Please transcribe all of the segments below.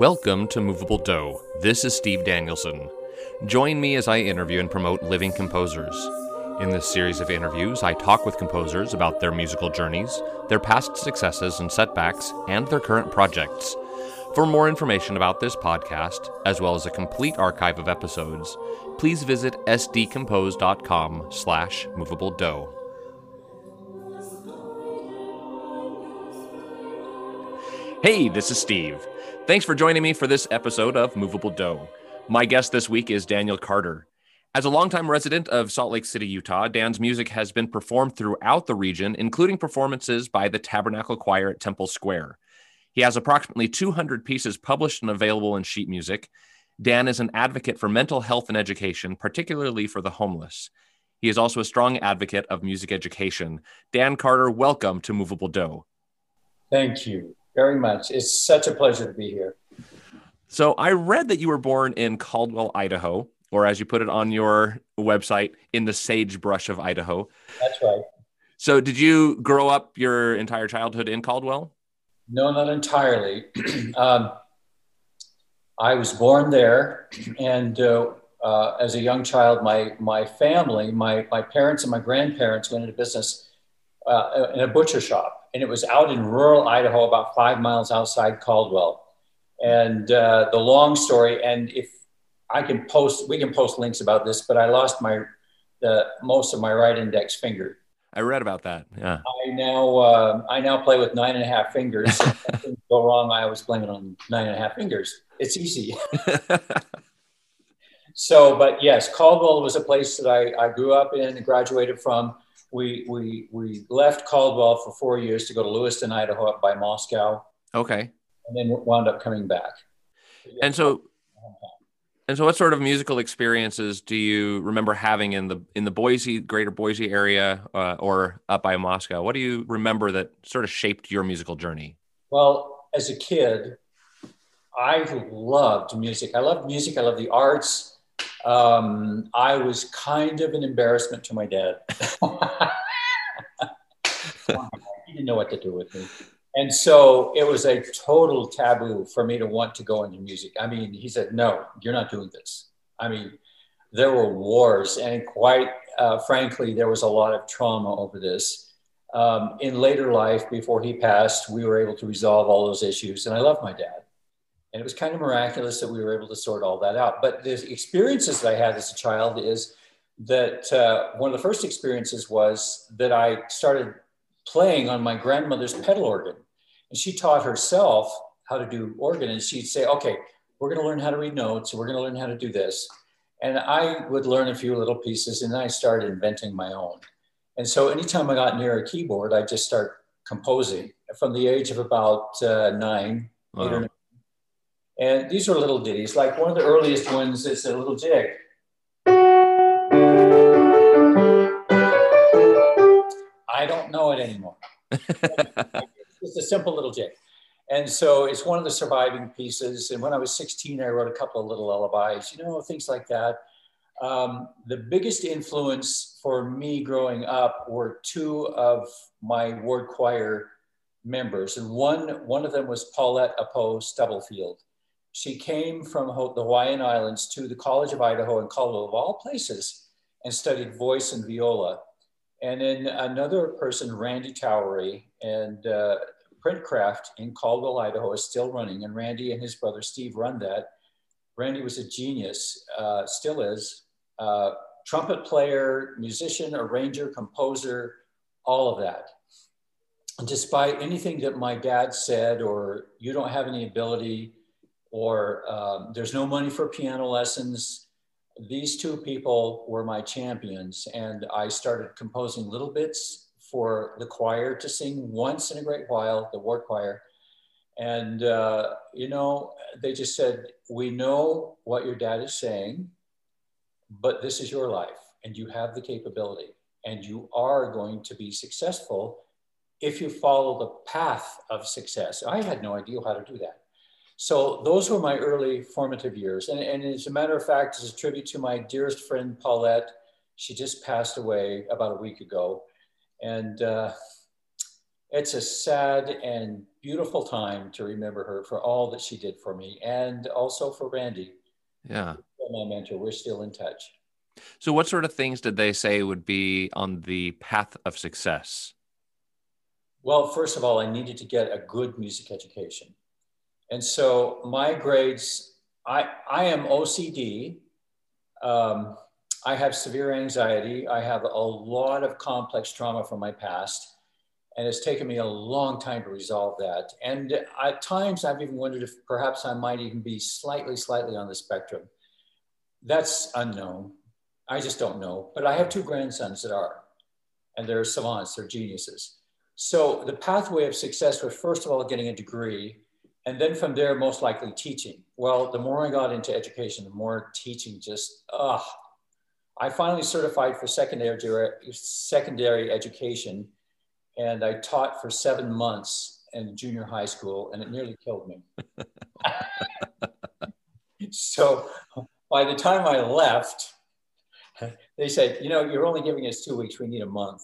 Welcome to Movable Do. This is Steve Danielson. Join me as I interview and promote living composers. In this series of interviews, I talk with composers about their musical journeys, their past successes and setbacks, and their current projects. For more information about this podcast, as well as a complete archive of episodes, please visit sdcompose.com slash movabledo. Hey, this is Steve. Thanks for joining me for this episode of Movable Do. My guest this week is Daniel Carter. As a longtime resident of Salt Lake City, Utah, Dan's music has been performed throughout the region, including performances by the Tabernacle Choir at Temple Square. He has approximately 200 pieces published and available in sheet music. Dan is an advocate for mental health and education, particularly for the homeless. He is also a strong advocate of music education. Dan Carter, welcome to Movable Do. Thank you very much. It's such a pleasure to be here. So, I read that you were born in Caldwell, Idaho, or as you put it on your website, in the sagebrush of Idaho. That's right. So, did you grow up your entire childhood in Caldwell? No, not entirely. um, I was born there, and uh, uh, as a young child, my my family, my my parents and my grandparents went into business uh, in a butcher shop, and it was out in rural Idaho, about five miles outside Caldwell. And uh, the long story, and if I can post, we can post links about this, but I lost my the most of my right index finger. I read about that. Yeah. I now uh, I now play with nine and a half fingers. if go wrong, I always blame it on nine and a half fingers. It's easy. so, but yes, Caldwell was a place that I, I grew up in and graduated from. We, we, we left Caldwell for four years to go to Lewiston, Idaho, up by Moscow. Okay. And then wound up coming back. And so, and so, what sort of musical experiences do you remember having in the in the Boise, greater Boise area, uh, or up by Moscow? What do you remember that sort of shaped your musical journey? Well, as a kid, I loved music. I loved music. I loved the arts. Um, I was kind of an embarrassment to my dad. he didn't know what to do with me. And so it was a total taboo for me to want to go into music. I mean, he said, no, you're not doing this. I mean, there were wars, and quite uh, frankly, there was a lot of trauma over this. Um, in later life, before he passed, we were able to resolve all those issues, and I love my dad. And it was kind of miraculous that we were able to sort all that out. But the experiences that I had as a child is that uh, one of the first experiences was that I started playing on my grandmother's pedal organ. And she taught herself how to do organ. And she'd say, okay, we're going to learn how to read notes. We're going to learn how to do this. And I would learn a few little pieces and then I started inventing my own. And so anytime I got near a keyboard, I just start composing from the age of about uh, nine, wow. eight or nine. And these are little ditties. Like one of the earliest ones is a little jig. I don't know it anymore. it's a simple little jig. And so it's one of the surviving pieces. And when I was 16, I wrote a couple of little lullabies, you know, things like that. Um, the biggest influence for me growing up were two of my ward choir members. And one, one of them was Paulette Apo Stubblefield. She came from the Hawaiian Islands to the College of Idaho in Caldwell, of all places, and studied voice and viola. And then another person, Randy Towery, and uh, Printcraft in Caldwell, Idaho is still running. And Randy and his brother Steve run that. Randy was a genius, uh, still is. Uh, trumpet player, musician, arranger, composer, all of that. And despite anything that my dad said, or you don't have any ability, or um, there's no money for piano lessons, these two people were my champions. And I started composing little bits for the choir to sing once in a great while, the war choir. And, uh, you know, they just said, We know what your dad is saying, but this is your life and you have the capability and you are going to be successful if you follow the path of success. I had no idea how to do that. So those were my early formative years. And, and as a matter of fact, as a tribute to my dearest friend, Paulette, she just passed away about a week ago. And uh, it's a sad and beautiful time to remember her for all that she did for me and also for Randy. Yeah. My mentor. We're still in touch. So, what sort of things did they say would be on the path of success? Well, first of all, I needed to get a good music education. And so my grades, I, I am OCD. Um, I have severe anxiety. I have a lot of complex trauma from my past. And it's taken me a long time to resolve that. And at times I've even wondered if perhaps I might even be slightly, slightly on the spectrum. That's unknown. I just don't know. But I have two grandsons that are, and they're savants, they're geniuses. So the pathway of success was first of all getting a degree, and then from there, most likely teaching. Well, the more I got into education, the more teaching just, ugh. I finally certified for secondary, secondary education, and I taught for seven months in junior high school, and it nearly killed me. so by the time I left, they said, you know, you're only giving us two weeks. We need a month.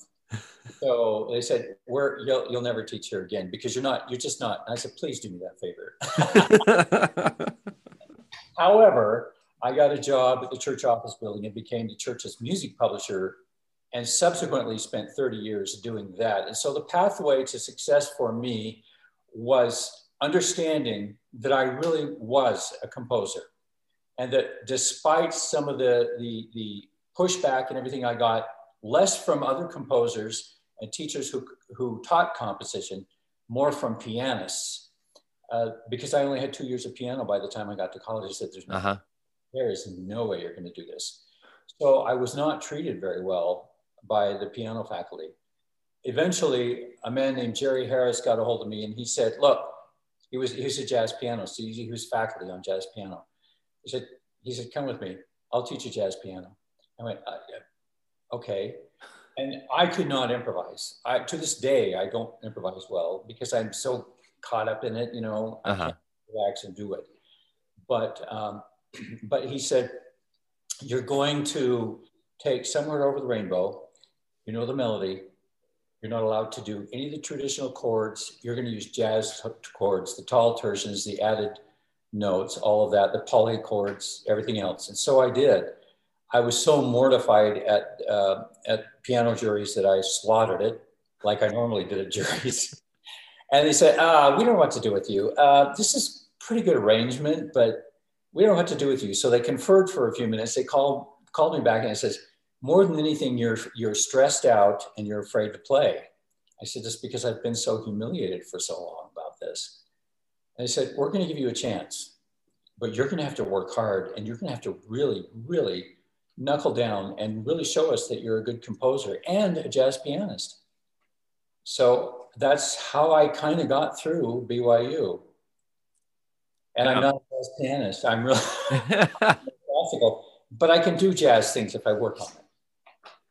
So they said, "We're you'll, you'll never teach here again because you're not. You're just not." And I said, "Please do me that favor." However, I got a job at the church office building and became the church's music publisher, and subsequently spent 30 years doing that. And so the pathway to success for me was understanding that I really was a composer, and that despite some of the the, the pushback and everything I got, less from other composers and teachers who, who taught composition, more from pianists. Uh, because I only had two years of piano by the time I got to college, I said, "There's no, uh-huh. there is no way you're going to do this." So I was not treated very well by the piano faculty. Eventually, a man named Jerry Harris got a hold of me, and he said, "Look, he was he was a jazz pianist. So he was faculty on jazz piano." He said, "He said, come with me. I'll teach you jazz piano." I went, uh, okay. And I could not improvise. I, to this day, I don't improvise well because I'm so caught up in it, you know, uh-huh. I can't relax and do it. But, um, but he said, you're going to take somewhere over the rainbow, you know the melody, you're not allowed to do any of the traditional chords. You're going to use jazz chords, the tall tertians, the added notes, all of that, the polychords, everything else. And so I did. I was so mortified at, uh, at piano juries that I slaughtered it like I normally did at juries. and they said, uh, we don't know what to do with you. Uh, this is pretty good arrangement, but we don't know what to do with you. So they conferred for a few minutes. They called, called me back and it says, more than anything, you're, you're stressed out and you're afraid to play. I said, just because I've been so humiliated for so long about this. And they said, we're going to give you a chance, but you're going to have to work hard and you're going to have to really, really knuckle down and really show us that you're a good composer and a jazz pianist. So that's how I kind of got through BYU. And I'm not a jazz pianist. I'm really classical, but I can do jazz things if I work on it.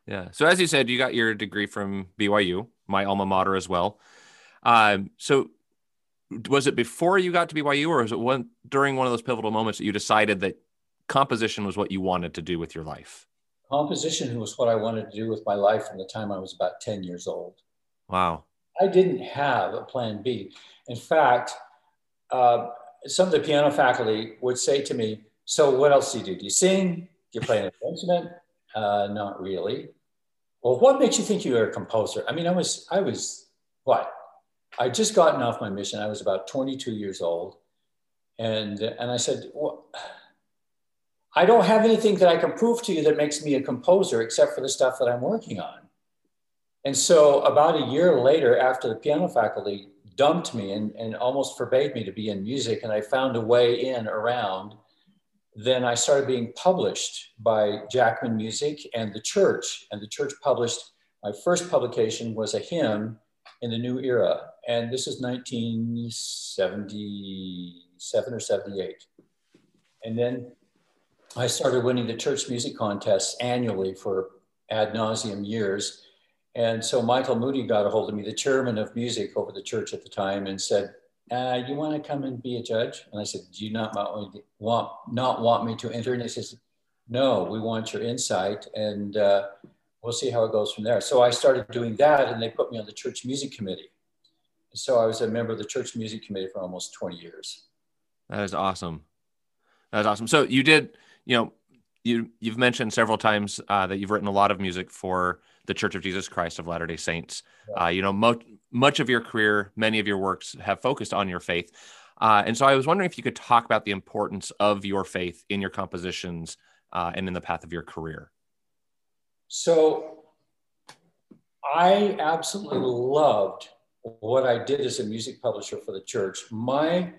Yeah. So as you said, you got your degree from BYU, my alma mater as well. Um, so was it before you got to BYU, or was it one during one of those pivotal moments that you decided that composition was what you wanted to do with your life? Composition was what I wanted to do with my life from the time I was about 10 years old. Wow. I didn't have a plan B. In fact, uh, some of the piano faculty would say to me, So, what else do you do? Do you sing? Do you play an instrument? Uh, not really. Well, what makes you think you're a composer? I mean, I was, I was what? I just gotten off my mission. I was about 22 years old. And, and I said, well, I don't have anything that I can prove to you that makes me a composer except for the stuff that I'm working on. And so, about a year later, after the piano faculty dumped me and, and almost forbade me to be in music, and I found a way in around, then I started being published by Jackman Music and the church. And the church published my first publication was a hymn in the new era. And this is 1977 or 78. And then I started winning the church music contests annually for ad nauseum years. And so Michael Moody got a hold of me, the chairman of music over the church at the time, and said, uh, "You want to come and be a judge?" And I said, "Do you not want, not want me to enter?" And he says, "No, we want your insight, and uh, we'll see how it goes from there." So I started doing that, and they put me on the church music committee. So I was a member of the church music committee for almost 20 years. That is awesome. That is awesome. So you did, you know, you you've mentioned several times uh, that you've written a lot of music for the Church of Jesus Christ of Latter Day Saints. Yeah. Uh, you know, mo- much of your career, many of your works have focused on your faith, uh, and so I was wondering if you could talk about the importance of your faith in your compositions uh, and in the path of your career. So, I absolutely loved what I did as a music publisher for the church. My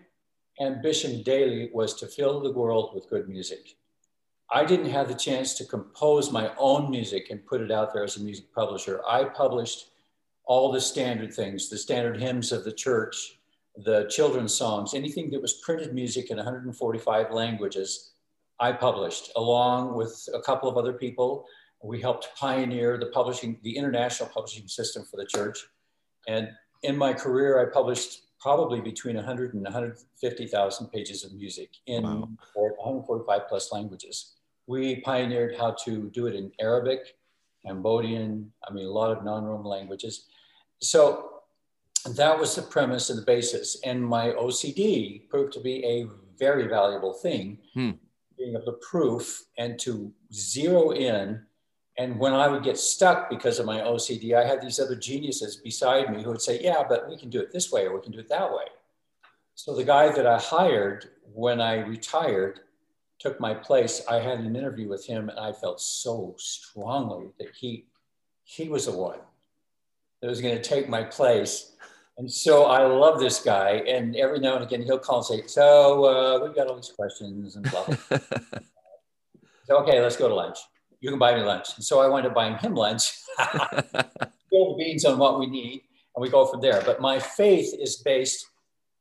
ambition daily was to fill the world with good music. I didn't have the chance to compose my own music and put it out there as a music publisher. I published all the standard things, the standard hymns of the church, the children's songs, anything that was printed music in 145 languages, I published along with a couple of other people. We helped pioneer the publishing, the international publishing system for the church. And in my career, I published probably between 100 and 150,000 pages of music in wow. 145 plus languages. We pioneered how to do it in Arabic, Cambodian, I mean, a lot of non-Roman languages. So that was the premise and the basis. And my OCD proved to be a very valuable thing, hmm. being able to proof and to zero in. And when I would get stuck because of my OCD, I had these other geniuses beside me who would say, Yeah, but we can do it this way or we can do it that way. So the guy that I hired when I retired took my place, I had an interview with him and I felt so strongly that he he was the one that was going to take my place. And so I love this guy. And every now and again he'll call and say, So uh, we've got all these questions and blah blah. blah. so okay, let's go to lunch. You can buy me lunch. And so I wind up buying him lunch. Fill the beans on what we need, and we go from there. But my faith is based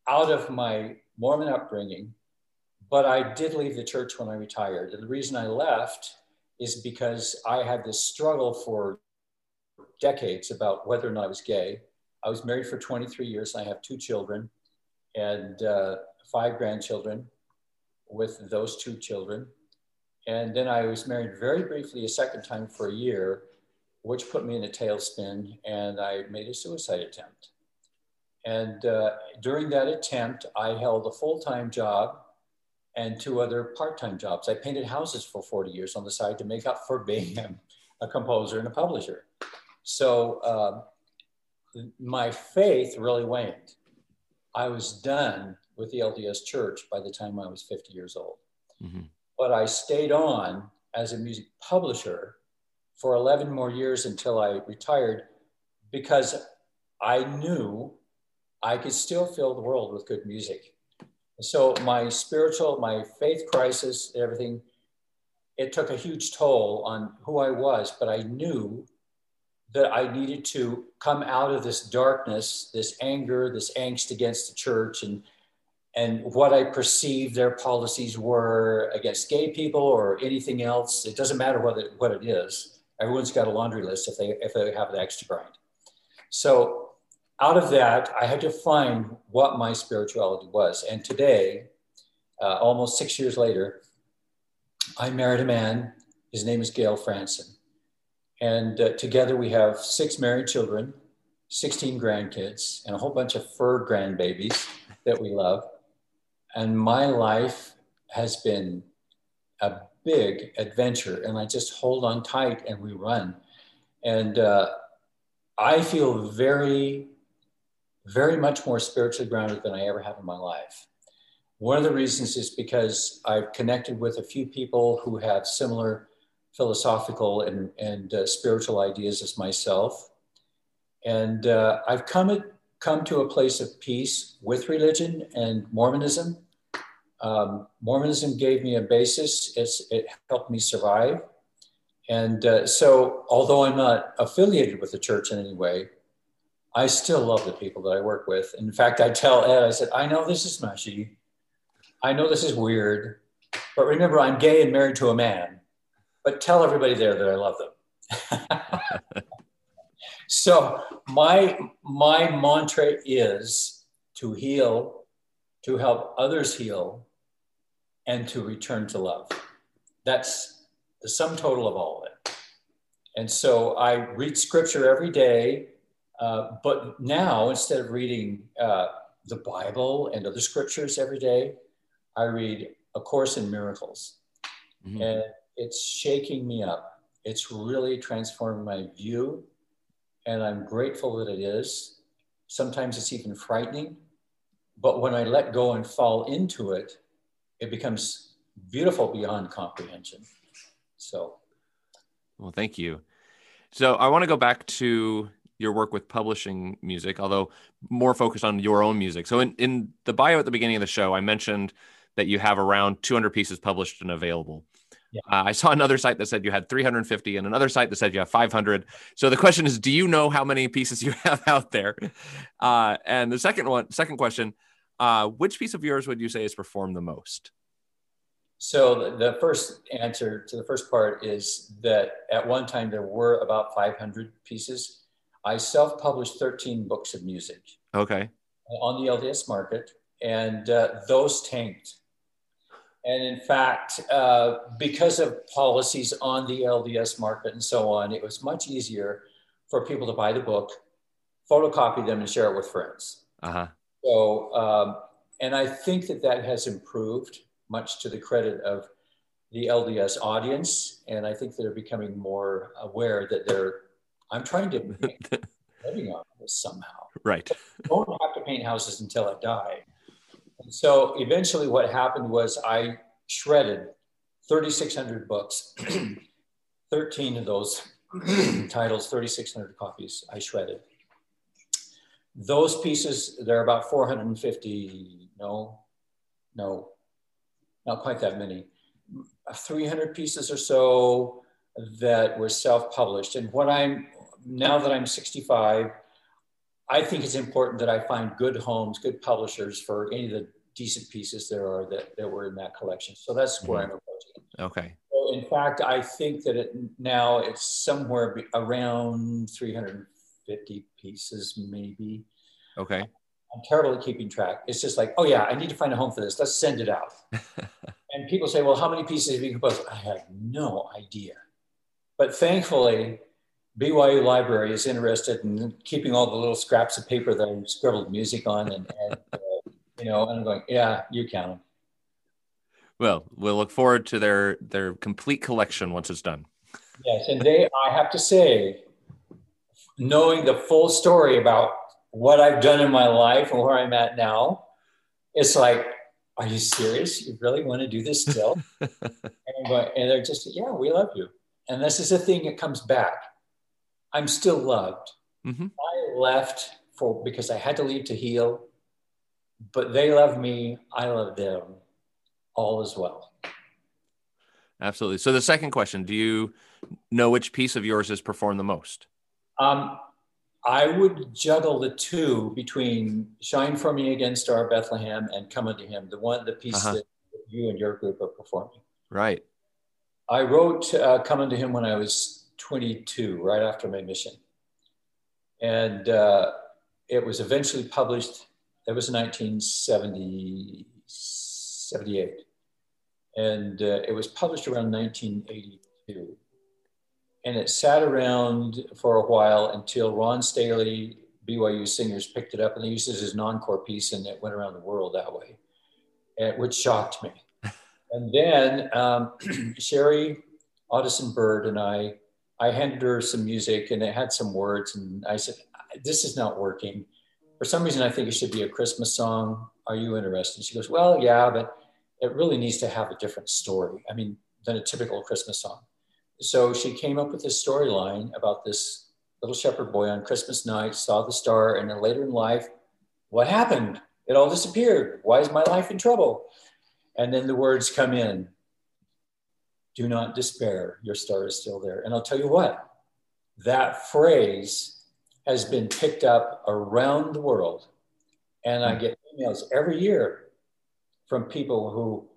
out of my Mormon upbringing but I did leave the church when I retired. And the reason I left is because I had this struggle for decades about whether or not I was gay. I was married for 23 years I have two children and uh, five grandchildren with those two children. And then I was married very briefly a second time for a year, which put me in a tailspin and I made a suicide attempt. And uh, during that attempt, I held a full time job and two other part-time jobs. I painted houses for 40 years on the side to make up for being a, composer and a publisher. So uh, my faith really waned. I was done with the LDS church by the time I was 50 years old. Mm-hmm. But I stayed on as a music publisher for 11 more years until I retired because I knew I could still fill the world with good music. So my spiritual, my faith crisis, everything, it took a huge toll on who I was, but I knew that I needed to come out of this darkness, this anger, this angst against the church and and what I perceived their policies were against gay people or anything else. It doesn't matter what it, what it is. Everyone's got a laundry list if they if they have the extra grind. So out of that, I had to find what my spirituality was. And today, uh, almost six years later, I married a man. His name is Gail Franson. And uh, together we have six married children, 16 grandkids, and a whole bunch of fur grandbabies that we love. And my life has been a big adventure. And I just hold on tight and we run. And uh, I feel very very much more spiritually grounded than I ever have in my life. One of the reasons is because I've connected with a few people who have similar philosophical and, and uh, spiritual ideas as myself. And uh, I've come, come to a place of peace with religion and Mormonism. Um, Mormonism gave me a basis, it's, it helped me survive. And uh, so, although I'm not affiliated with the church in any way, I still love the people that I work with. In fact, I tell Ed, I said, I know this is mushy. I know this is weird, but remember, I'm gay and married to a man. But tell everybody there that I love them. so my my mantra is to heal, to help others heal, and to return to love. That's the sum total of all of it. And so I read scripture every day Uh, but now, instead of reading uh, the Bible and other scriptures every day, I read A Course in Miracles. Mm-hmm. And it's shaking me up. It's really transforming my view. And I'm grateful that it is. Sometimes it's even frightening. But when I let go and fall into it, it becomes beautiful beyond comprehension. So, well, thank you. So, I want to go back to your work with publishing music, although more focused on your own music. So, in, in the bio at the beginning of the show, I mentioned that you have around 200 pieces published and available. Yeah. Uh, I saw another site that said you had 350 and another site that said you have 500. So the question is, do you know how many pieces you have out there? Uh, and the second one, second question, uh, which piece of yours would you say is performed the most? So the first answer to the first part is that at one time there were about 500 pieces. I self-published 13 books of music. Okay. On the LDS market, and uh, those tanked. And in fact, uh, because of policies on the LDS market and so on, it was much easier for people to buy the book, photocopy them, and share it with friends. Uh-huh. So, um, and I think that that has improved much to the credit of the LDS audience. And I think they're becoming more aware that they're, I'm trying to make living on this somehow. Right. I don't have to paint houses until I die. So eventually what happened was I shredded 3,600 books, 13 of those titles, 3,600 copies I shredded. Those pieces, they're about 450, no, no, not quite that many, 300 pieces or so that were self-published. And what I'm, now that I'm 65, I think it's important that I find good homes, good publishers for any of the decent pieces there are that, that were in that collection. So that's where mm-hmm. I'm approaching. Okay. So in fact, I think that it now it's somewhere around 350 pieces, maybe. Okay. I'm terrible at keeping track. It's just like, oh yeah, I need to find a home for this. Let's send it out. and people say, well, how many pieces have you composed? I have no idea. But thankfully, BYU Library is interested in keeping all the little scraps of paper that I scribbled music on, and, and uh, you know, and I'm going, yeah, you count them. Well, we'll look forward to their their complete collection once it's done. Yes, and they, I have to say, knowing the full story about what I've done in my life and where I'm at now, it's like, are you serious? You really want to do this still? and, going, and they're just, yeah, we love you. And this is a thing that comes back I'm still loved. Mm-hmm. I left for because I had to leave to heal, but they love me. I love them. All as well. Absolutely. So the second question: Do you know which piece of yours is performed the most? Um, I would juggle the two between "Shine for Me Again, Star Bethlehem" and "Come Unto Him." The one, the piece uh-huh. that you and your group are performing. Right. I wrote uh, "Come Unto Him" when I was 22, right after my mission. And uh, it was eventually published, that was 1978. And uh, it was published around 1982. And it sat around for a while until Ron Staheli, BYU singers, picked it up and they used it as an encore piece and it went around the world that way, which shocked me. and then um, Sherry Audison Bird and I I handed her some music and it had some words, and I said, "This is not working. For some reason, I think it should be a Christmas song. Are you interested?" She goes, "Well, yeah, but it really needs to have a different story. I mean, than a typical Christmas song." So she came up with this storyline about this little shepherd boy on Christmas night saw the star, and then later in life, what happened? It all disappeared. Why is my life in trouble? And then the words come in do not despair, your star is still there. And I'll tell you what, that phrase has been picked up around the world. And I hmm. get emails every year from people who,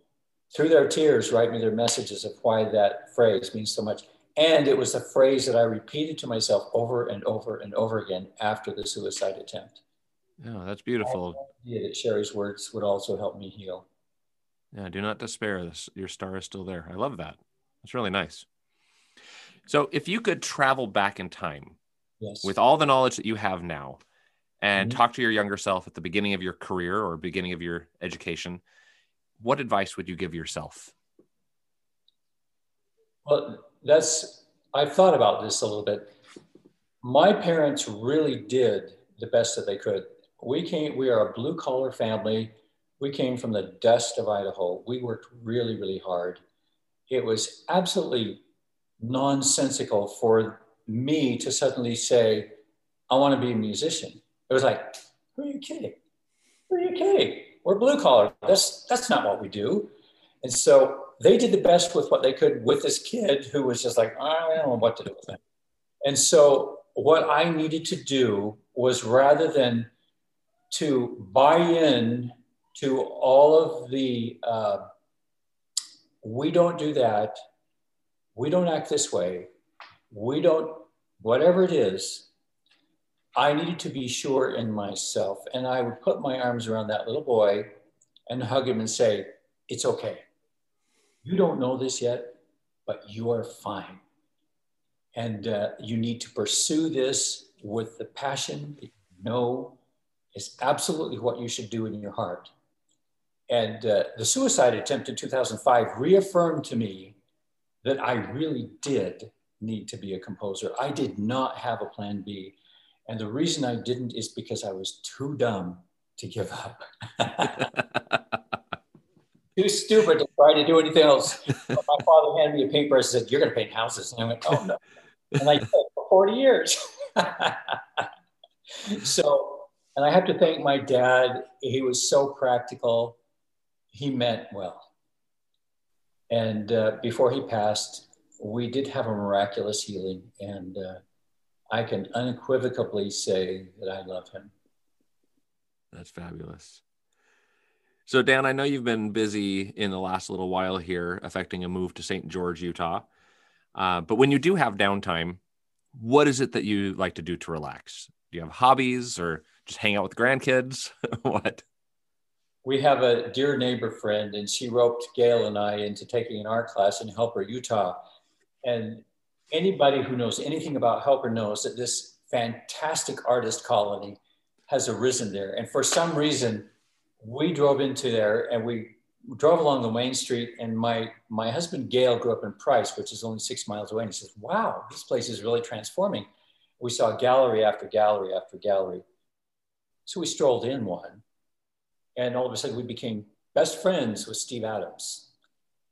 through their tears, write me their messages of why that phrase means so much. And it was a phrase that I repeated to myself over and over and over again after the suicide attempt. Yeah, that's beautiful. Yeah, that Sherry's words would also help me heal. Yeah, do not despair. Your star is still there. I love that. It's really nice. So, if you could travel back in time Yes. with all the knowledge that you have now and Mhm. talk to your younger self at the beginning of your career or beginning of your education, what advice would you give yourself? Well, that's, I've thought about this a little bit. My parents really did the best that they could. We came, we are a blue collar family. We came from the dust of Idaho. We worked really, really hard. It was absolutely nonsensical for me to suddenly say, I want to be a musician. It was like, who are you kidding? Who are you kidding? We're blue collar. That's that's not what we do. And so they did the best with what they could with this kid who was just like, I don't know what to do with him. And so what I needed to do was rather than to buy in to all of the, uh, we don't do that, we don't act this way, we don't, whatever it is, I needed to be sure in myself. And I would put my arms around that little boy and hug him and say, It's okay. You don't know this yet, but you are fine. And uh, you need to pursue this with the passion that you know is absolutely what you should do in your heart. And uh, the suicide attempt in 2005 reaffirmed to me that I really did need to be a composer. I did not have a plan B. And the reason I didn't is because I was too dumb to give up. too stupid to try to do anything else. But my father handed me a paintbrush and said, You're going to paint houses. And I went, Oh, no. And I did for 40 years. so, and I have to thank my dad. He was so practical. He meant well. And uh, before he passed, we did have a miraculous healing. And uh, I can unequivocally say that I love him. That's fabulous. So, Dan, I know you've been busy in the last little while here, affecting a move to St. George, Utah. Uh, but when you do have downtime, what is it that you like to do to relax? Do you have hobbies or just hang out with grandkids? what? We have a dear neighbor friend, and she roped Gail and I into taking an art class in Helper, Utah. And anybody who knows anything about Helper knows that this fantastic artist colony has arisen there. And for some reason, we drove into there and we drove along the main street and my my husband gail grew up in price which is only six miles away and he says wow this place is really transforming we saw gallery after gallery after gallery so we strolled in one and all of a sudden we became best friends with steve adams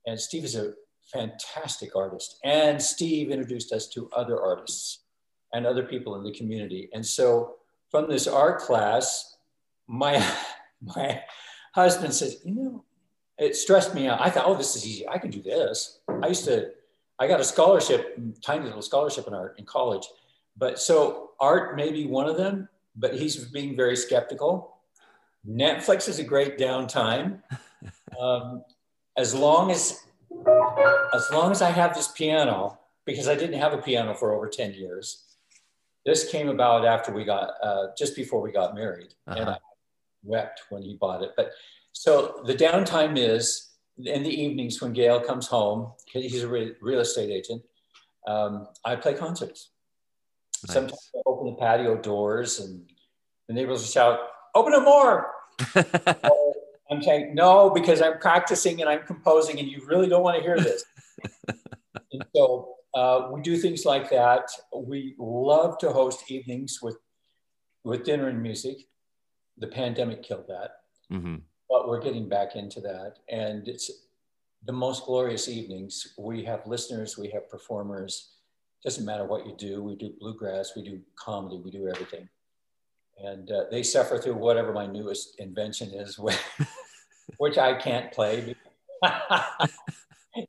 and steve is a fantastic artist and steve introduced us to other artists and other people in the community and so from this art class my my husband says, you know, it stressed me out. I thought, oh, this is easy. I can do this. I used to, I got a scholarship, tiny little scholarship in art in college. But so art may be one of them, but he's being very skeptical. Netflix is a great downtime. Um, as long as, as long as I have this piano, because I didn't have a piano for over 10 years. This came about after we got, uh, just before we got married. Uh-huh. And I wept when he bought it. But so the downtime is in the evenings when Gail comes home, he's a real estate agent. Um, I play concerts. Nice. Sometimes I open the patio doors and the neighbors will shout, open it more. I'm saying, no, because I'm practicing and I'm composing and you really don't want to hear this. and so uh, we do things like that. We love to host evenings with, with dinner and music the pandemic killed that. Mm-hmm. But we're getting back into that. And it's the most glorious evenings. We have listeners, we have performers. Doesn't matter what you do. We do bluegrass, we do comedy, we do everything. And uh, they suffer through whatever my newest invention is, which I can't play.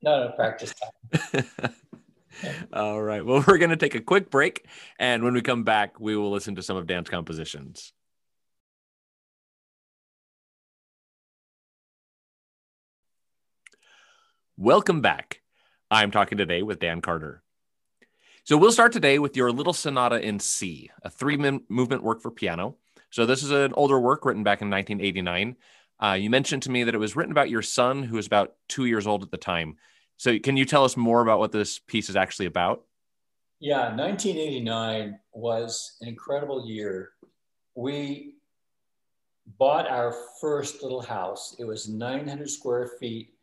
Not a practice time. All right. Well, we're going to take a quick break. And when we come back, we will listen to some of Dan's compositions. Welcome back. I'm talking today with Dan Carter. So we'll start today with your Little Sonata in C, a three movement work for piano. So this is an older work written back in 1989. Uh, you mentioned to me that it was written about your son, who was about two years old at the time. So can you tell us more about what this piece is actually about? Yeah, 1989 was an incredible year. We bought our first little house. It was 900 square feet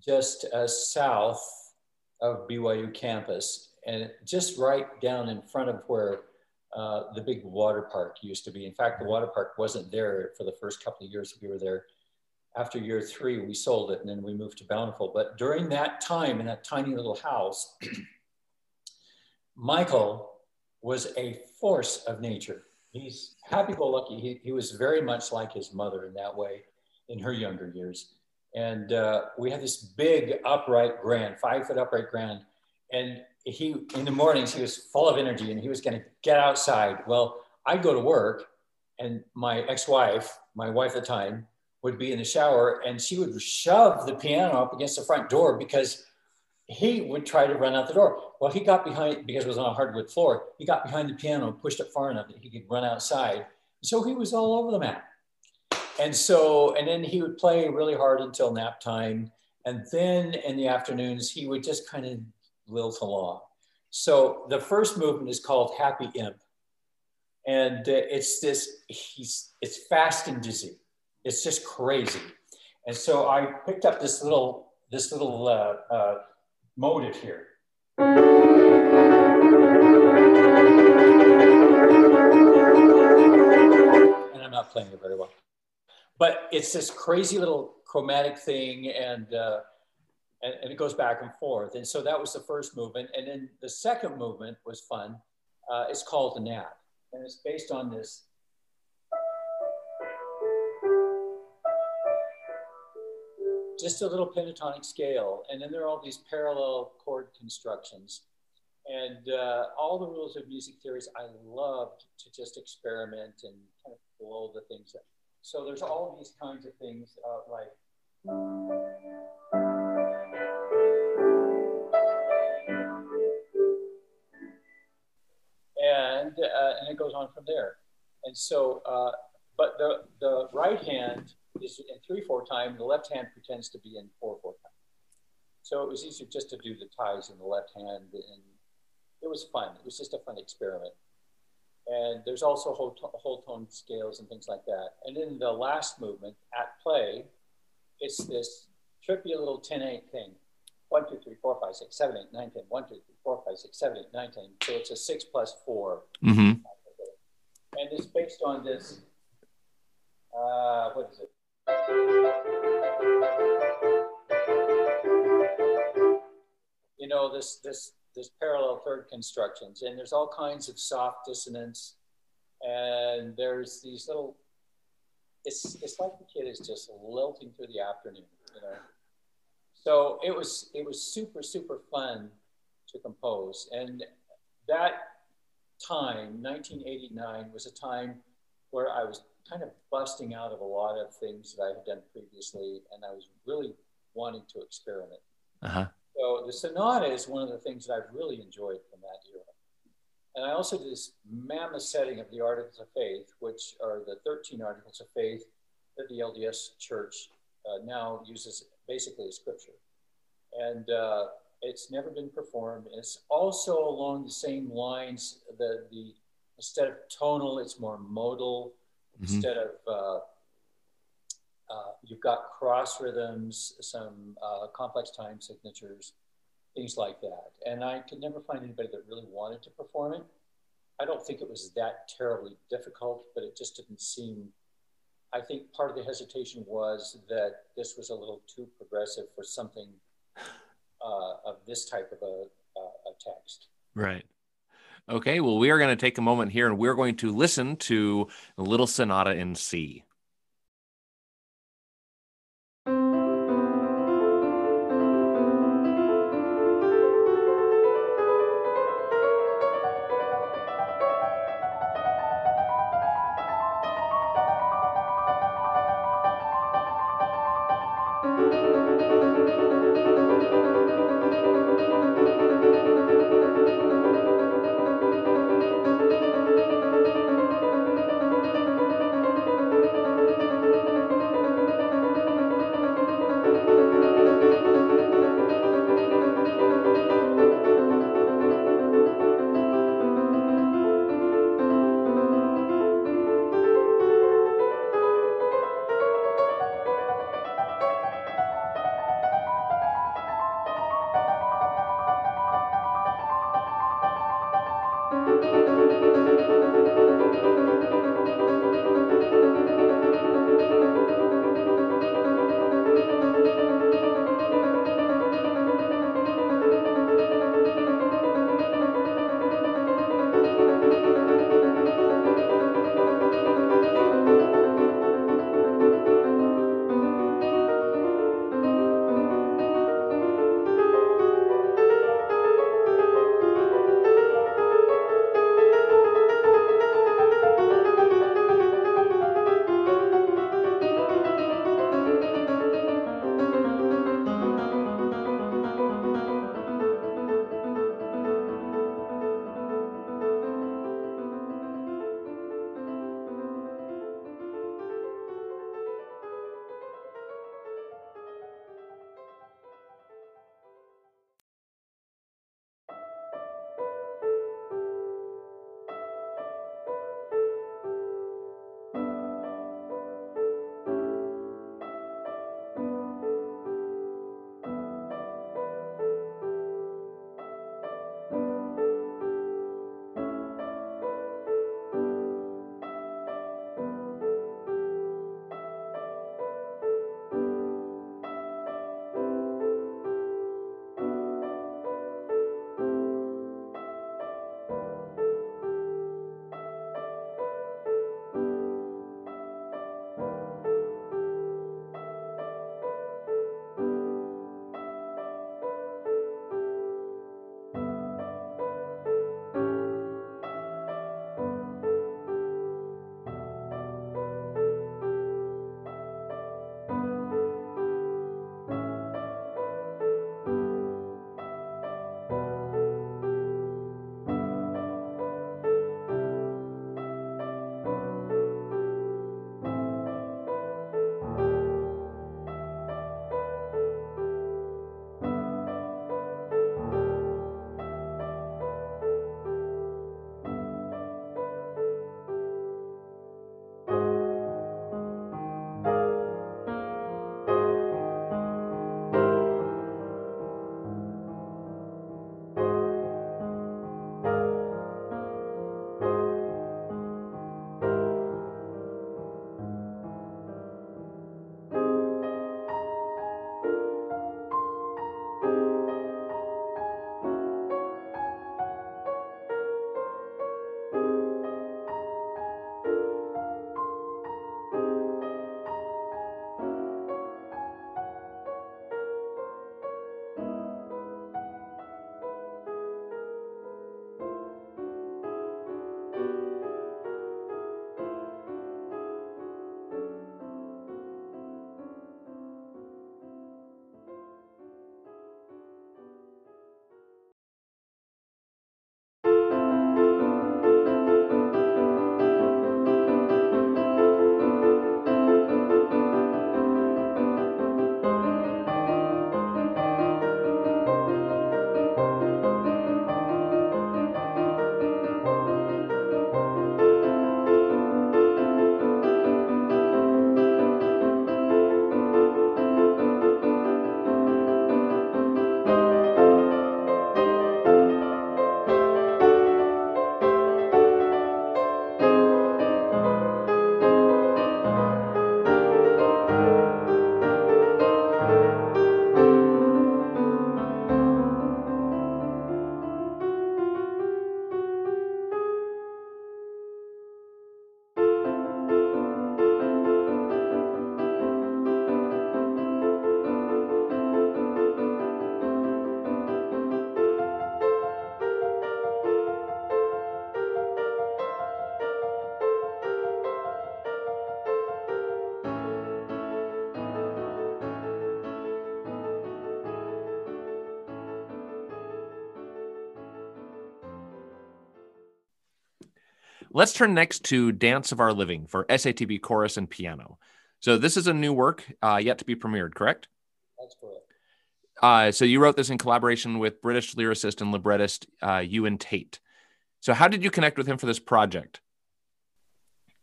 just uh, south of BYU campus and just right down in front of where uh, the big water park used to be. In fact, the water park wasn't there for the first couple of years we were there. After year three, we sold it and then we moved to Bountiful. But during that time in that tiny little house, Michael was a force of nature. He's happy-go-lucky. He, he was very much like his mother in that way in her younger years. And uh, we had this big upright grand, five foot upright grand. And he, in the mornings, he was full of energy and he was going to get outside. Well, I'd go to work and my ex-wife, my wife at the time, would be in the shower and she would shove the piano up against the front door because he would try to run out the door. Well, he got behind because it was on a hardwood floor. He got behind the piano, pushed it far enough that he could run outside. So he was all over the map. And so, and then he would play really hard until nap time. And then in the afternoons, he would just kind of lilt along. So the first movement is called Happy Imp. And uh, it's this, he's, it's fast and dizzy. It's just crazy. And so I picked up this little, this little uh, uh, motive here. And I'm not playing it very well. But it's this crazy little chromatic thing and, uh, and, and, it goes back and forth. And so that was the first movement. And then the second movement was fun. Uh, it's called the Nap. And it's based on this just a little pentatonic scale. And then there are all these parallel chord constructions. And uh, all the rules of music theories, I loved to just experiment and kind of blow the things up. So there's all these kinds of things uh, like. And, uh, and it goes on from there. And so, uh, but the, the right hand is in three four time. The left hand pretends to be in four four time. So it was easier just to do the ties in the left hand, and it was fun. It was just a fun experiment. And there's also whole, whole tone scales and things like that. And in the last movement, at play, it's this trippy little 10 8 thing. 1, 2, 3, 4, 5, 6, 7, 8, 9, 10. 1, 2, 3, 4, 5, 6, 7, 8, 9, 10. So it's a 6 plus 4. Mm-hmm. And it's based on this, uh, what is it? You know, this, this, this parallel third constructions, and there's all kinds of soft dissonance, and there's these little, it's, it's like the kid is just lilting through the afternoon, you know. So it was, it was super, super fun to compose. And that time, 1989, was a time where I was kind of busting out of a lot of things that I had done previously, and I was really wanting to experiment. Uh-huh. So the sonata is one of the things that I've really enjoyed from that era. And I also did this mammoth setting of the Articles of Faith, which are the 13 Articles of Faith that the LDS Church uh, now uses basically as scripture. And uh, it's never been performed. It's also along the same lines. The, the instead of tonal, it's more modal mm-hmm. instead of uh, uh, you've got cross rhythms, some uh, complex time signatures, things like that. And I could never find anybody that really wanted to perform it. I don't think it was that terribly difficult, but it just didn't seem. I think part of the hesitation was that this was a little too progressive for something uh, of this type of a, a text. Right. Okay, well, we are going to take a moment here and we're going to listen to a Little Sonata in C. Let's turn next to Dance of Our Living for SATB chorus and piano. So this is a new work uh, yet to be premiered, correct? That's correct. Uh, so you wrote this in collaboration with British lyricist and librettist uh, Euan Tait. So how did you connect with him for this project?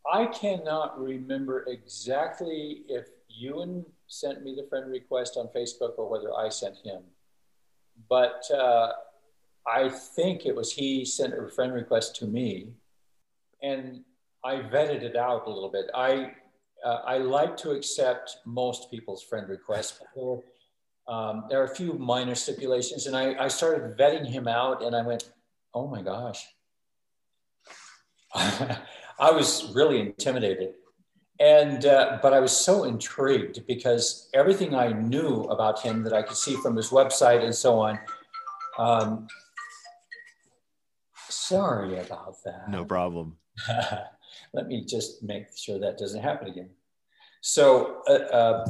I cannot remember exactly if Euan sent me the friend request on Facebook or whether I sent him. But uh, I think it was he sent a friend request to me and I vetted it out a little bit. I uh, I like to accept most people's friend requests. There, um, there are a few minor stipulations, and I, I started vetting him out, and I went, "Oh my gosh!" I was really intimidated, and uh, but I was so intrigued because everything I knew about him that I could see from his website and so on. Um, sorry about that. No problem. Let me just make sure that doesn't happen again. So uh, uh,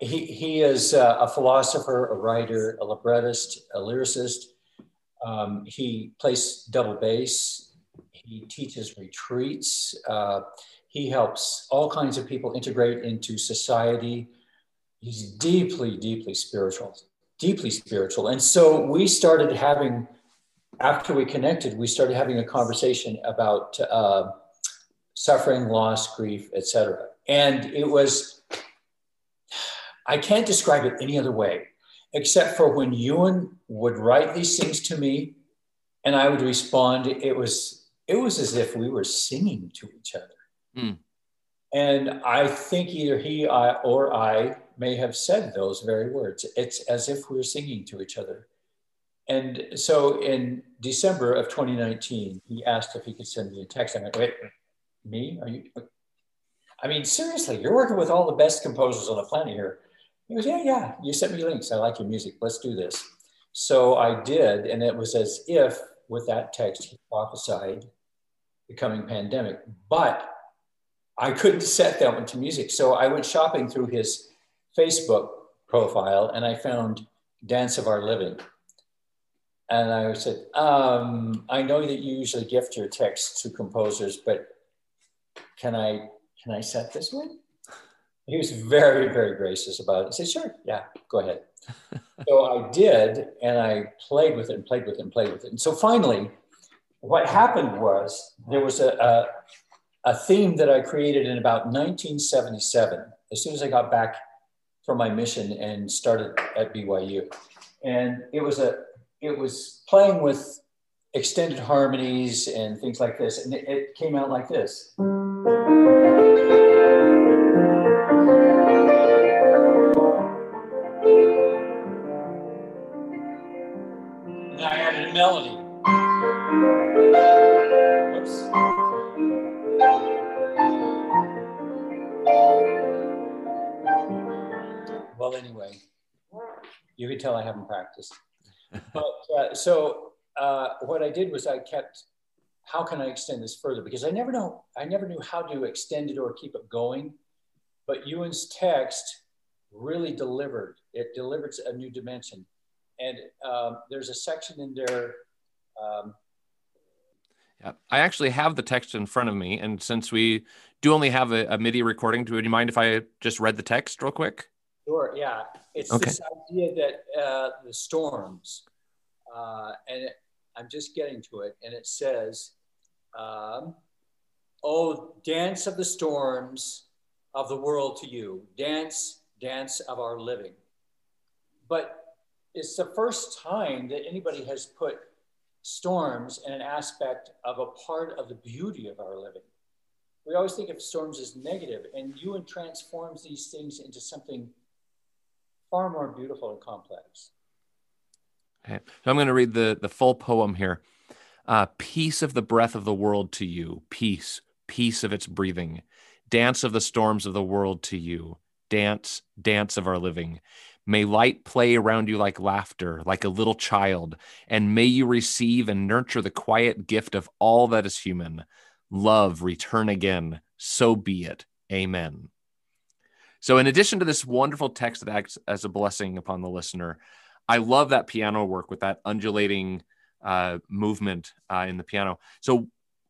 he, he is uh, a philosopher, a writer, a librettist, a lyricist. Um, he plays double bass. He teaches retreats. Uh, he helps all kinds of people integrate into society. He's deeply, deeply spiritual, deeply spiritual. And so we started having, after we connected, we started having a conversation about uh, suffering, loss, grief, etc. And it was, I can't describe it any other way, except for when Euan would write these things to me and I would respond, it was, it was as if we were singing to each other. Mm. And I think either he I, or I may have said those very words. It's as if we were singing to each other. And so in December of 2019, he asked if he could send me a text. I went, wait, me? Are you? I mean, seriously, you're working with all the best composers on the planet here. He goes, yeah, yeah. You sent me links. I like your music. Let's do this. So I did, and it was as if with that text he prophesied the coming pandemic. But I couldn't set that one to music, so I went shopping through his Facebook profile, and I found "Dance of Our Living." And I said, um, I know that you usually gift your texts to composers, but can I can I set this one? He was very, very gracious about it. I said, sure, yeah, go ahead. so I did, and I played with it and played with it and played with it. And so finally, what happened was there was a, a, a theme that I created in about 1977, as soon as I got back from my mission and started at BYU. And it was a it was playing with extended harmonies and things like this. And it, it came out like this. And I added a melody. Oops. Well, anyway, you can tell I haven't practiced. But uh, so uh, what I did was I kept, how can I extend this further? Because I never know, I never knew how to extend it or keep it going. But Euan's text really delivered. It delivers a new dimension. And um, there's a section in there. Um, yeah, I actually have the text in front of me. And since we do only have a, a MIDI recording, would you mind if I just read the text real quick? Sure, yeah. It's okay. this idea that uh, the storms, uh, and it, I'm just getting to it, and it says, um, Oh, dance of the storms of the world to you, dance, dance of our living. But it's the first time that anybody has put storms in an aspect of a part of the beauty of our living. We always think of storms as negative, and Euan transforms these things into something far more beautiful and complex. Okay, so I'm going to read the the full poem here. Uh, peace of the breath of the world to you, peace, peace of its breathing, dance of the storms of the world to you, dance, dance of our living. May light play around you like laughter, like a little child, and may you receive and nurture the quiet gift of all that is human. Love return again. So be it. Amen. So, in addition to this wonderful text that acts as a blessing upon the listener, I love that piano work with that undulating uh, movement uh, in the piano. So,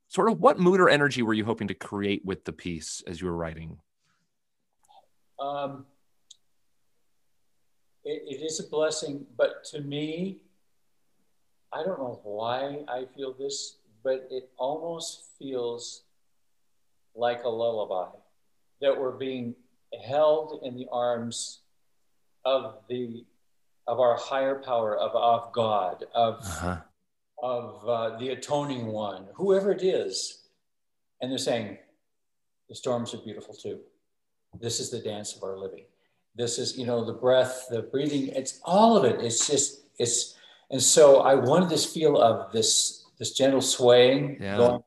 sort of what mood or energy were you hoping to create with the piece as you were writing? Um, it, it is a blessing, but to me, I don't know why I feel this, but it almost feels like a lullaby that we're being held in the arms of the of our higher power of, of God of uh-huh. of uh, the atoning one whoever it is and they're saying, the storms are beautiful too. This is the dance of our living. This is, you know, the breath, the breathing, it's all of it. It's just, it's, and so I wanted this feel of this, this gentle swaying yeah. going.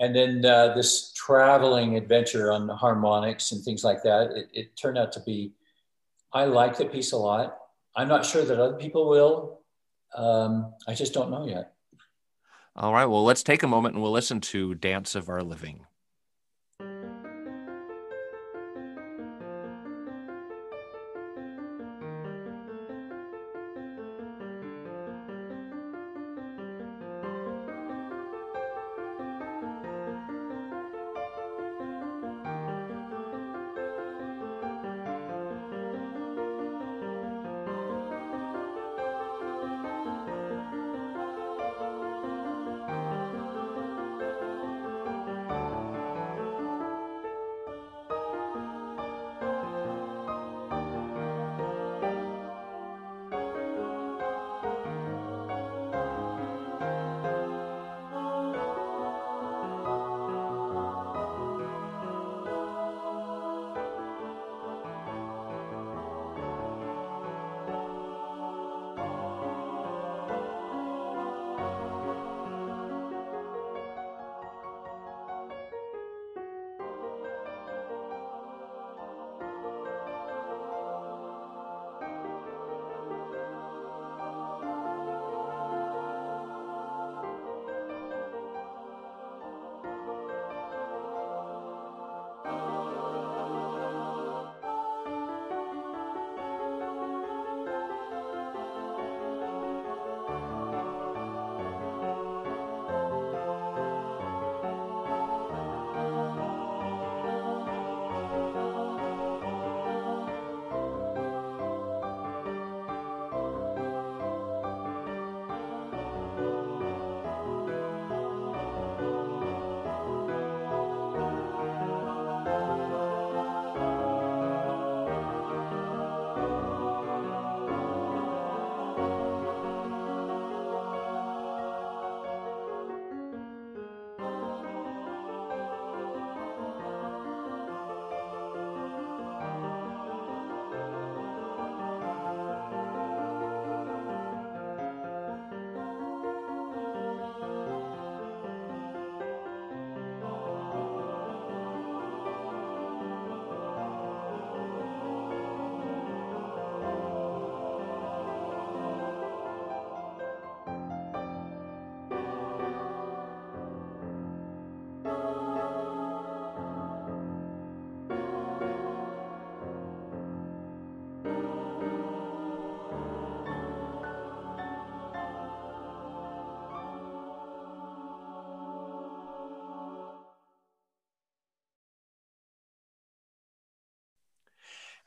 And then uh, this traveling adventure on harmonics and things like that. It, it turned out to be, I like the piece a lot. I'm not sure that other people will. Um, I just don't know yet. All right. Well, let's take a moment and we'll listen to Dance of Our Living.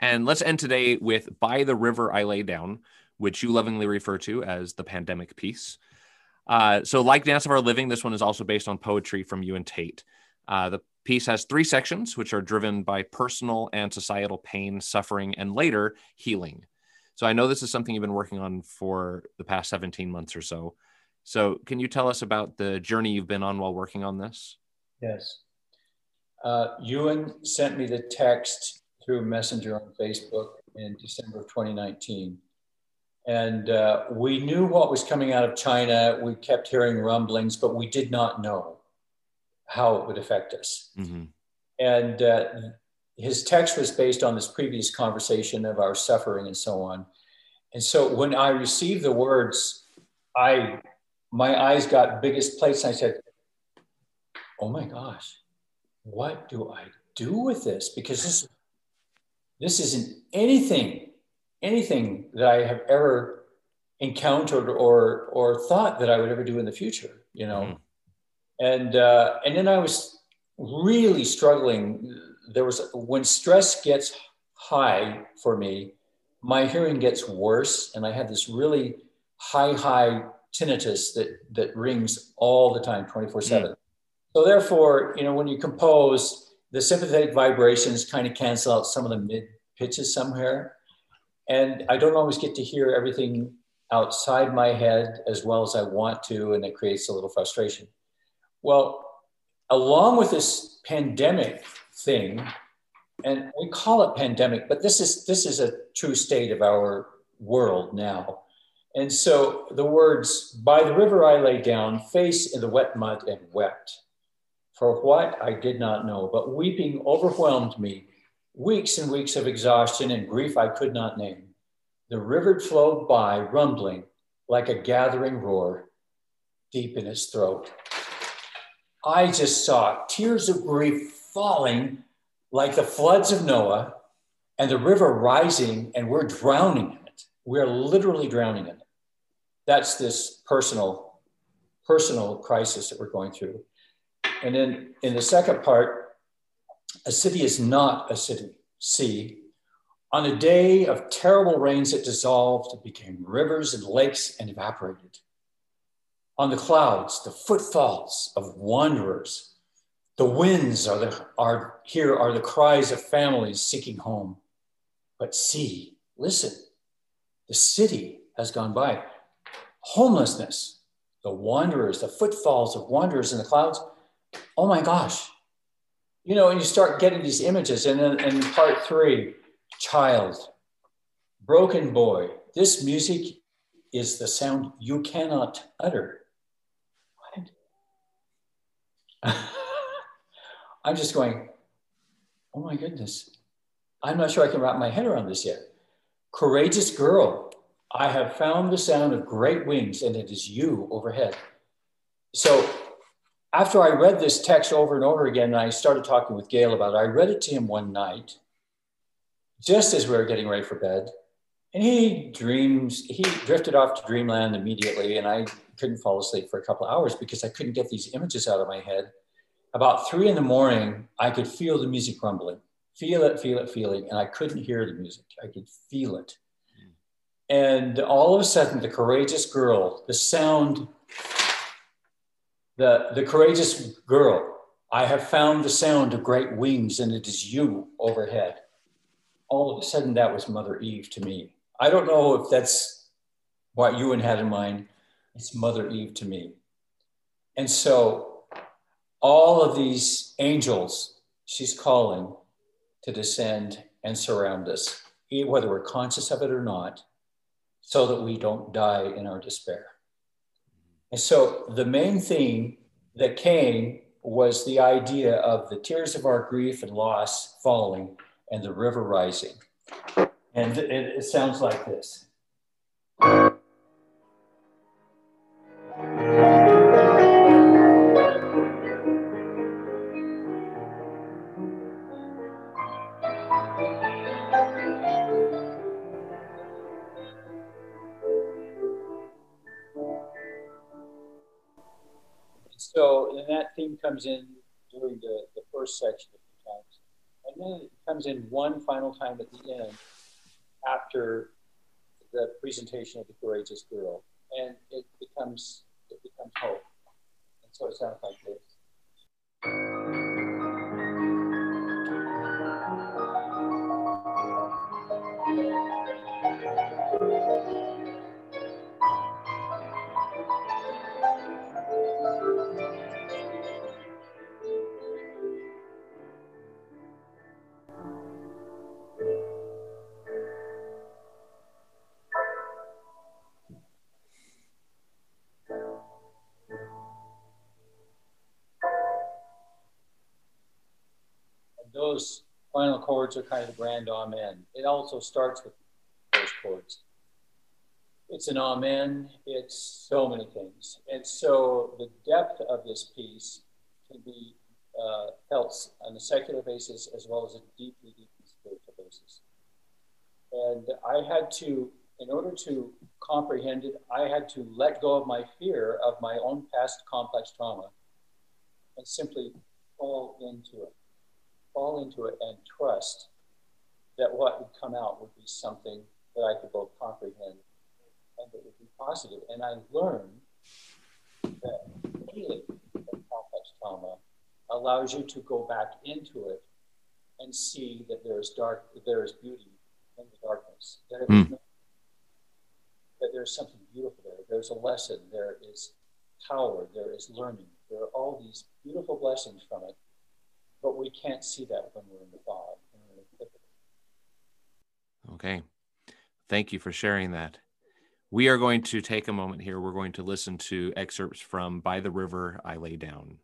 And let's end today with By the River I Lay Down, which you lovingly refer to as the pandemic piece. Uh, so, like Dance of Our Living, this one is also based on poetry from Euan Tait. Uh, the piece has three sections, which are driven by personal and societal pain, suffering, and later healing. So, I know this is something you've been working on for the past 17 months or so. So, can you tell us about the journey you've been on while working on this? Yes. Uh, Euan sent me the text through Messenger on Facebook in December of 2019. And uh, we knew what was coming out of China. We kept hearing rumblings, but we did not know how it would affect us. Mm-hmm. And uh, his text was based on this previous conversation of our suffering and so on. And so when I received the words, I my eyes got biggest plates. And I said, "Oh my gosh, what do I do with this? Because this this isn't anything, anything that I have ever encountered or or thought that I would ever do in the future, you know. Mm. And uh, and then I was really struggling. There was when stress gets high for me, my hearing gets worse, and I had this really high, high tinnitus that that rings all the time, twenty four seven. Mm. So therefore, you know, when you compose, the sympathetic vibrations kind of cancel out some of the mid pitches somewhere. And I don't always get to hear everything outside my head as well as I want to, and it creates a little frustration. Well, along with this pandemic thing, and we call it pandemic, but this is this is a true state of our world now. And so the words, by the river I lay down, face in the wet mud and wept. For what I did not know, but weeping overwhelmed me, weeks and weeks of exhaustion and grief I could not name. The river flowed by, rumbling like a gathering roar deep in his throat. I just saw tears of grief falling like the floods of Noah and the river rising, and we're drowning in it. We're literally drowning in it. That's this personal, personal crisis that we're going through. And then in the second part, a city is not a city. See, on a day of terrible rains, it dissolved, it became rivers and lakes and evaporated. On the clouds, the footfalls of wanderers. The winds are, the, are here are the cries of families seeking home. But see, listen, the city has gone by. Homelessness, the wanderers, the footfalls of wanderers in the clouds. Oh my gosh. You know, and you start getting these images. And then in part three, child, broken boy. This music is the sound you cannot utter. What? I'm just going, oh my goodness. I'm not sure I can wrap my head around this yet. Courageous girl, I have found the sound of great wings, and it is you overhead. So after I read this text over and over again, and I started talking with Gail about it, I read it to him one night just as we were getting ready for bed. And he dreams, he drifted off to dreamland immediately. And I couldn't fall asleep for a couple of hours because I couldn't get these images out of my head. About three in the morning, I could feel the music rumbling, feel it, feel it, feeling. And I couldn't hear the music, I could feel it. Hmm. And all of a sudden, the courageous girl, the sound, the, the courageous girl, I have found the sound of great wings, and it is you overhead all of a sudden that was Mother Eve to me. I don't know if that's what Euan had in mind. It's Mother Eve to me. And so all of these angels she's calling to descend and surround us, whether we're conscious of it or not, so that we don't die in our despair. And so the main theme that came was the idea of the tears of our grief and loss falling and the river rising. And it, it sounds like this. Comes in during the, the first section a few times. and then it comes in one final time at the end after the presentation of the courageous girl. And it becomes it becomes hope. And so it sounds like this. Those final chords are kind of the grand amen. It also starts with those chords. It's an amen, it's so many things. And so the depth of this piece can be uh, felt on a secular basis as well as a deeply, deeply spiritual basis. And I had to, in order to comprehend it, I had to let go of my fear of my own past complex trauma and simply fall into it fall into it and trust that what would come out would be something that I could both comprehend and that would be positive. And I learned that healing of complex trauma allows you to go back into it and see that there is dark, there is beauty in the darkness. That, mm. no, that there's something beautiful there. There's a lesson. There is power. There is learning. There are all these beautiful blessings from it, but we can't see that when we're in the fog. Okay. Thank you for sharing that. We are going to take a moment here. We're going to listen to excerpts from By the River I Lay Down.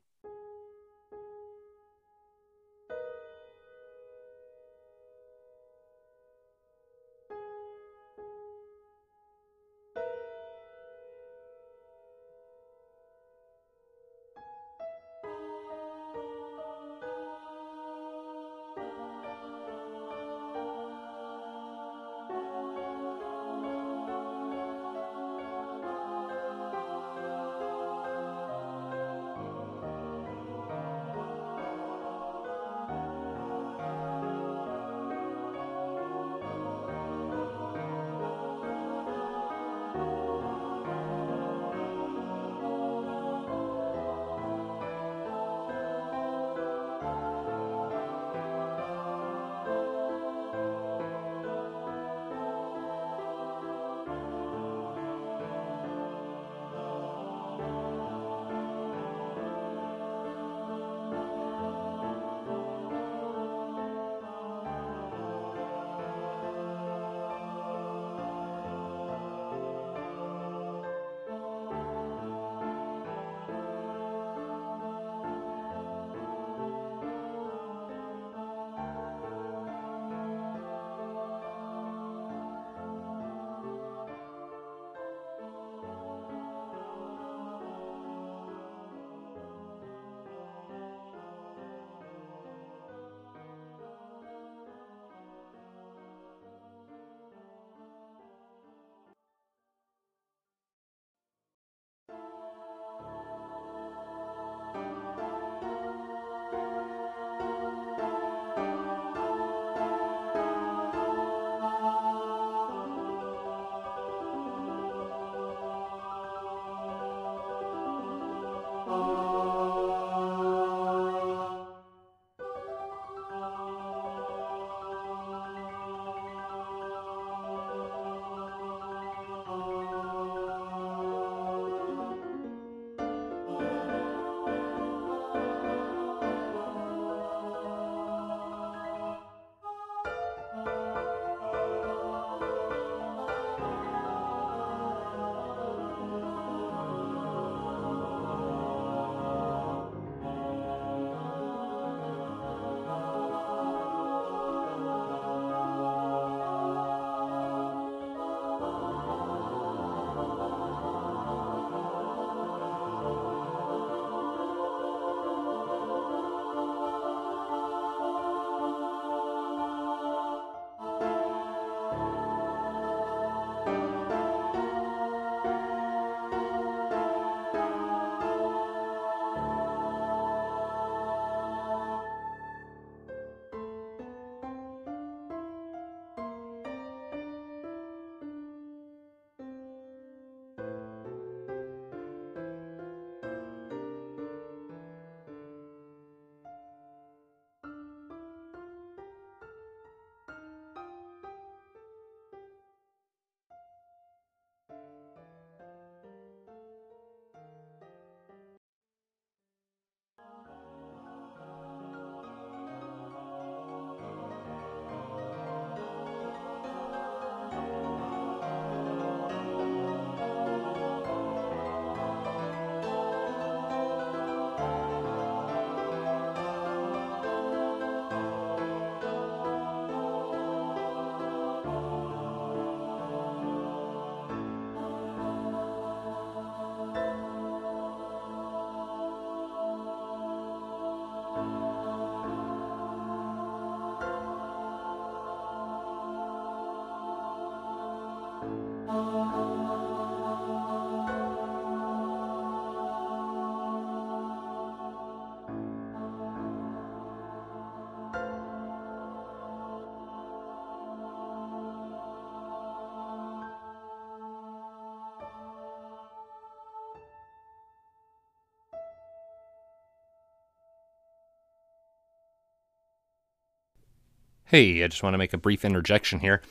Hey, I just want to make a brief interjection here.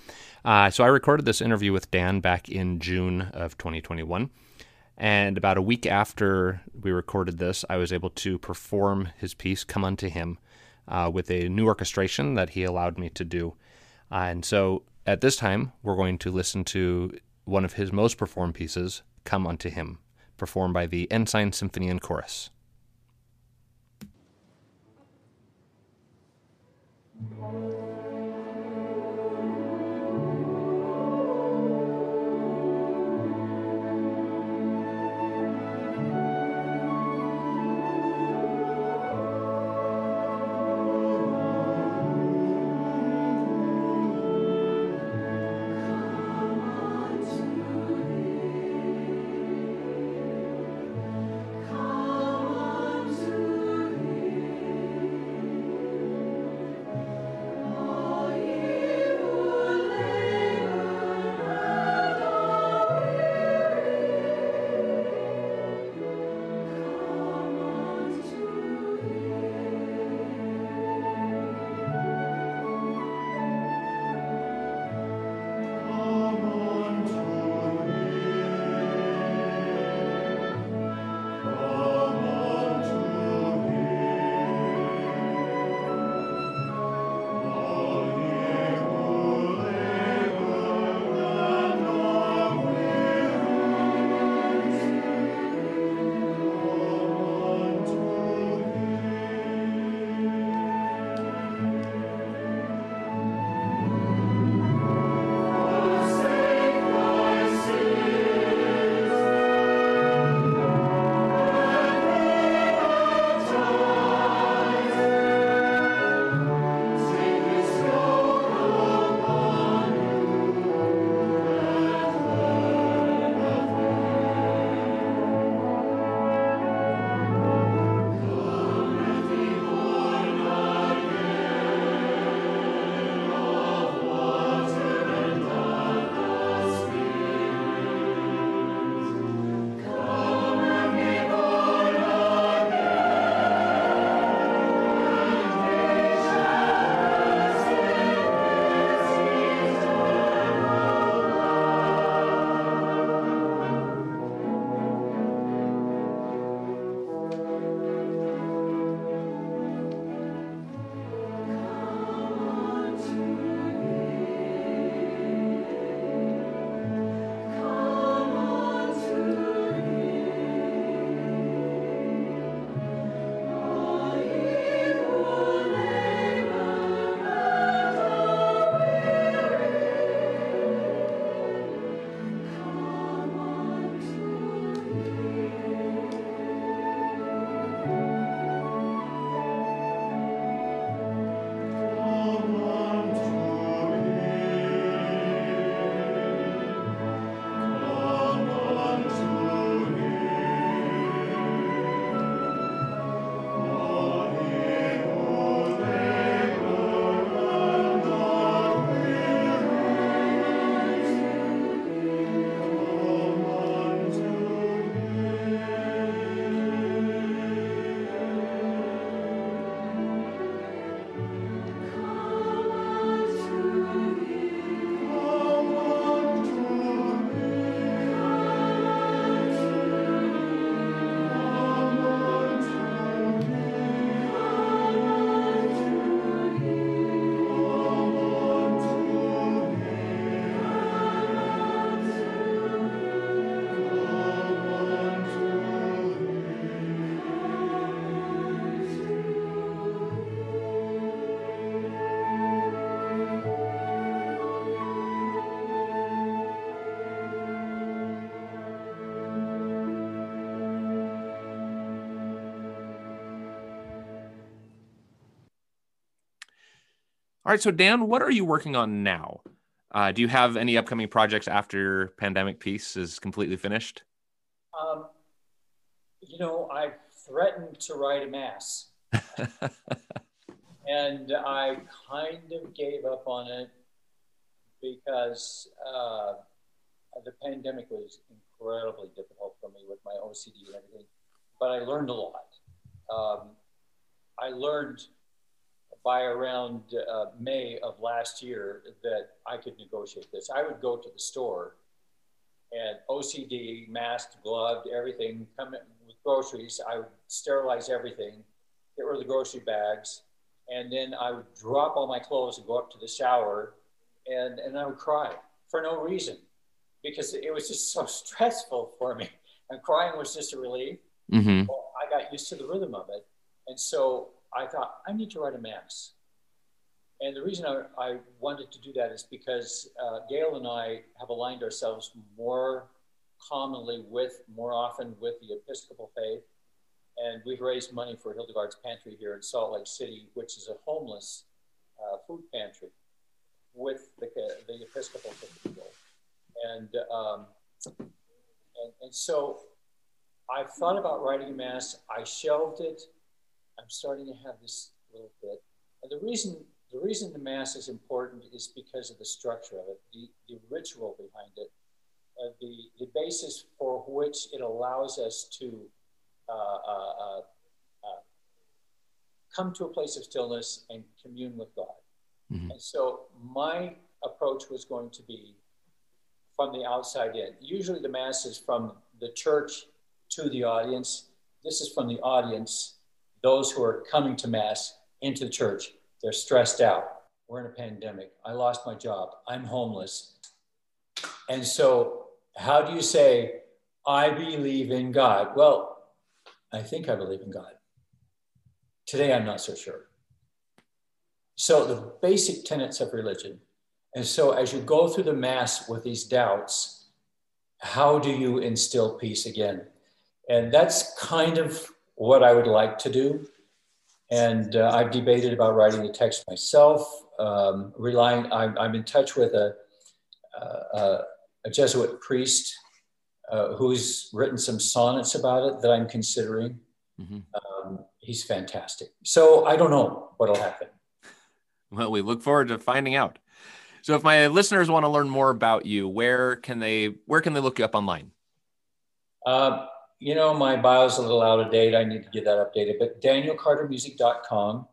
Uh, so, I recorded this interview with Dan back in June of 2021. And about a week after we recorded this, I was able to perform his piece, Come Unto Him, uh, with a new orchestration that he allowed me to do. Uh, and so at this time, we're going to listen to one of his most performed pieces, Come Unto Him, performed by the Ensign Symphony and Chorus. All right, so Dan, what are you working on now? Uh, do you have any upcoming projects after your pandemic piece is completely finished? Um, you know, I threatened to write a mass, and I kind of gave up on it because uh, the pandemic was incredibly difficult for me with my OCD and everything. But I learned a lot. Um, I learned by around uh, May of last year that I could negotiate this. I would go to the store and OCD, masked, gloved, everything, come in with groceries. I would sterilize everything, get rid of the grocery bags, and then I would drop all my clothes and go up to the shower, and, and I would cry for no reason because it was just so stressful for me. And crying was just a relief. Mm-hmm. Well, I got used to the rhythm of it. And so I thought, I need to write a mass. And the reason I, I wanted to do that is because uh, Gail and I have aligned ourselves more commonly with, more often with the Episcopal faith. And we've raised money for Hildegard's Pantry here in Salt Lake City, which is a homeless uh, food pantry with the, the Episcopal Cathedral. And, um, and, and so I thought about writing a mass. I shelved it. I'm starting to have this little bit. And the reason the reason the mass is important is because of the structure of it, the, the ritual behind it, uh, the, the basis for which it allows us to uh, uh, uh, uh come to a place of stillness and commune with God. Mm-hmm. And so my approach was going to be from the outside in. Usually the mass is from the church to the audience. This is from the audience, those who are coming to mass into the church they're stressed out. We're in a pandemic. I lost my job. I'm homeless. And so, how do you say, I believe in God? Well, I think I believe in God. Today, I'm not so sure. So, the basic tenets of religion. And so, as you go through the Mass with these doubts, how do you instill peace again? And that's kind of what I would like to do. And uh, I've debated about writing the text myself, um, relying, I'm, I'm, in touch with a, uh, a Jesuit priest uh, who's written some sonnets about it that I'm considering. Mm-hmm. Um, he's fantastic. So I don't know what'll happen. Well, we look forward to finding out. So if my listeners want to learn more about you, where can they where can they look you up online? Uh, you know, my bio's a little out of date. I need to get that updated, but danielcartermusic.com.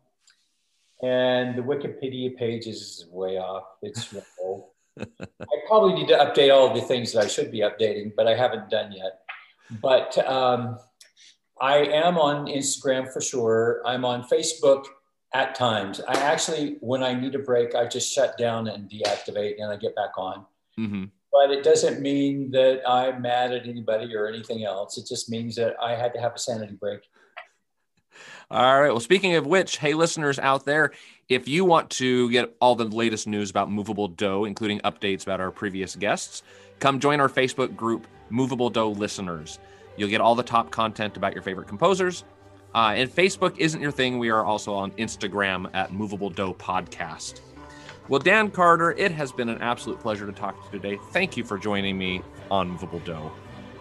And the Wikipedia page is way off. It's old. I probably need to update all the things that I should be updating, but I haven't done yet. But um, I am on Instagram for sure. I'm on Facebook at times. I actually, when I need a break, I just shut down and deactivate and I get back on. Mm-hmm but it doesn't mean that I'm mad at anybody or anything else. It just means that I had to have a sanity break. All right. Well, speaking of which, hey, listeners out there, if you want to get all the latest news about Movable Do, including updates about our previous guests, come join our Facebook group, Movable Do Listeners. You'll get all the top content about your favorite composers. Uh, and Facebook isn't your thing. We are also on Instagram at Movable Do Podcast. Well, Dan Carter, it has been an absolute pleasure to talk to you today. Thank you for joining me on Movable Do.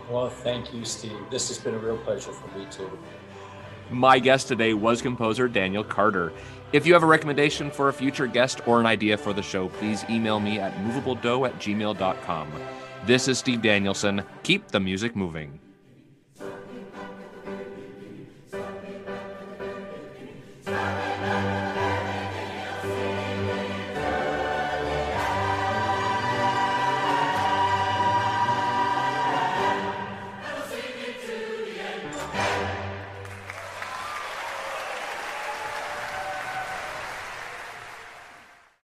Well, thank you, Steve. This has been a real pleasure for me, too. My guest today was composer Daniel Carter. If you have a recommendation for a future guest or an idea for the show, please email me at movabledo at gmail.com. This is Steve Danielson. Keep the music moving.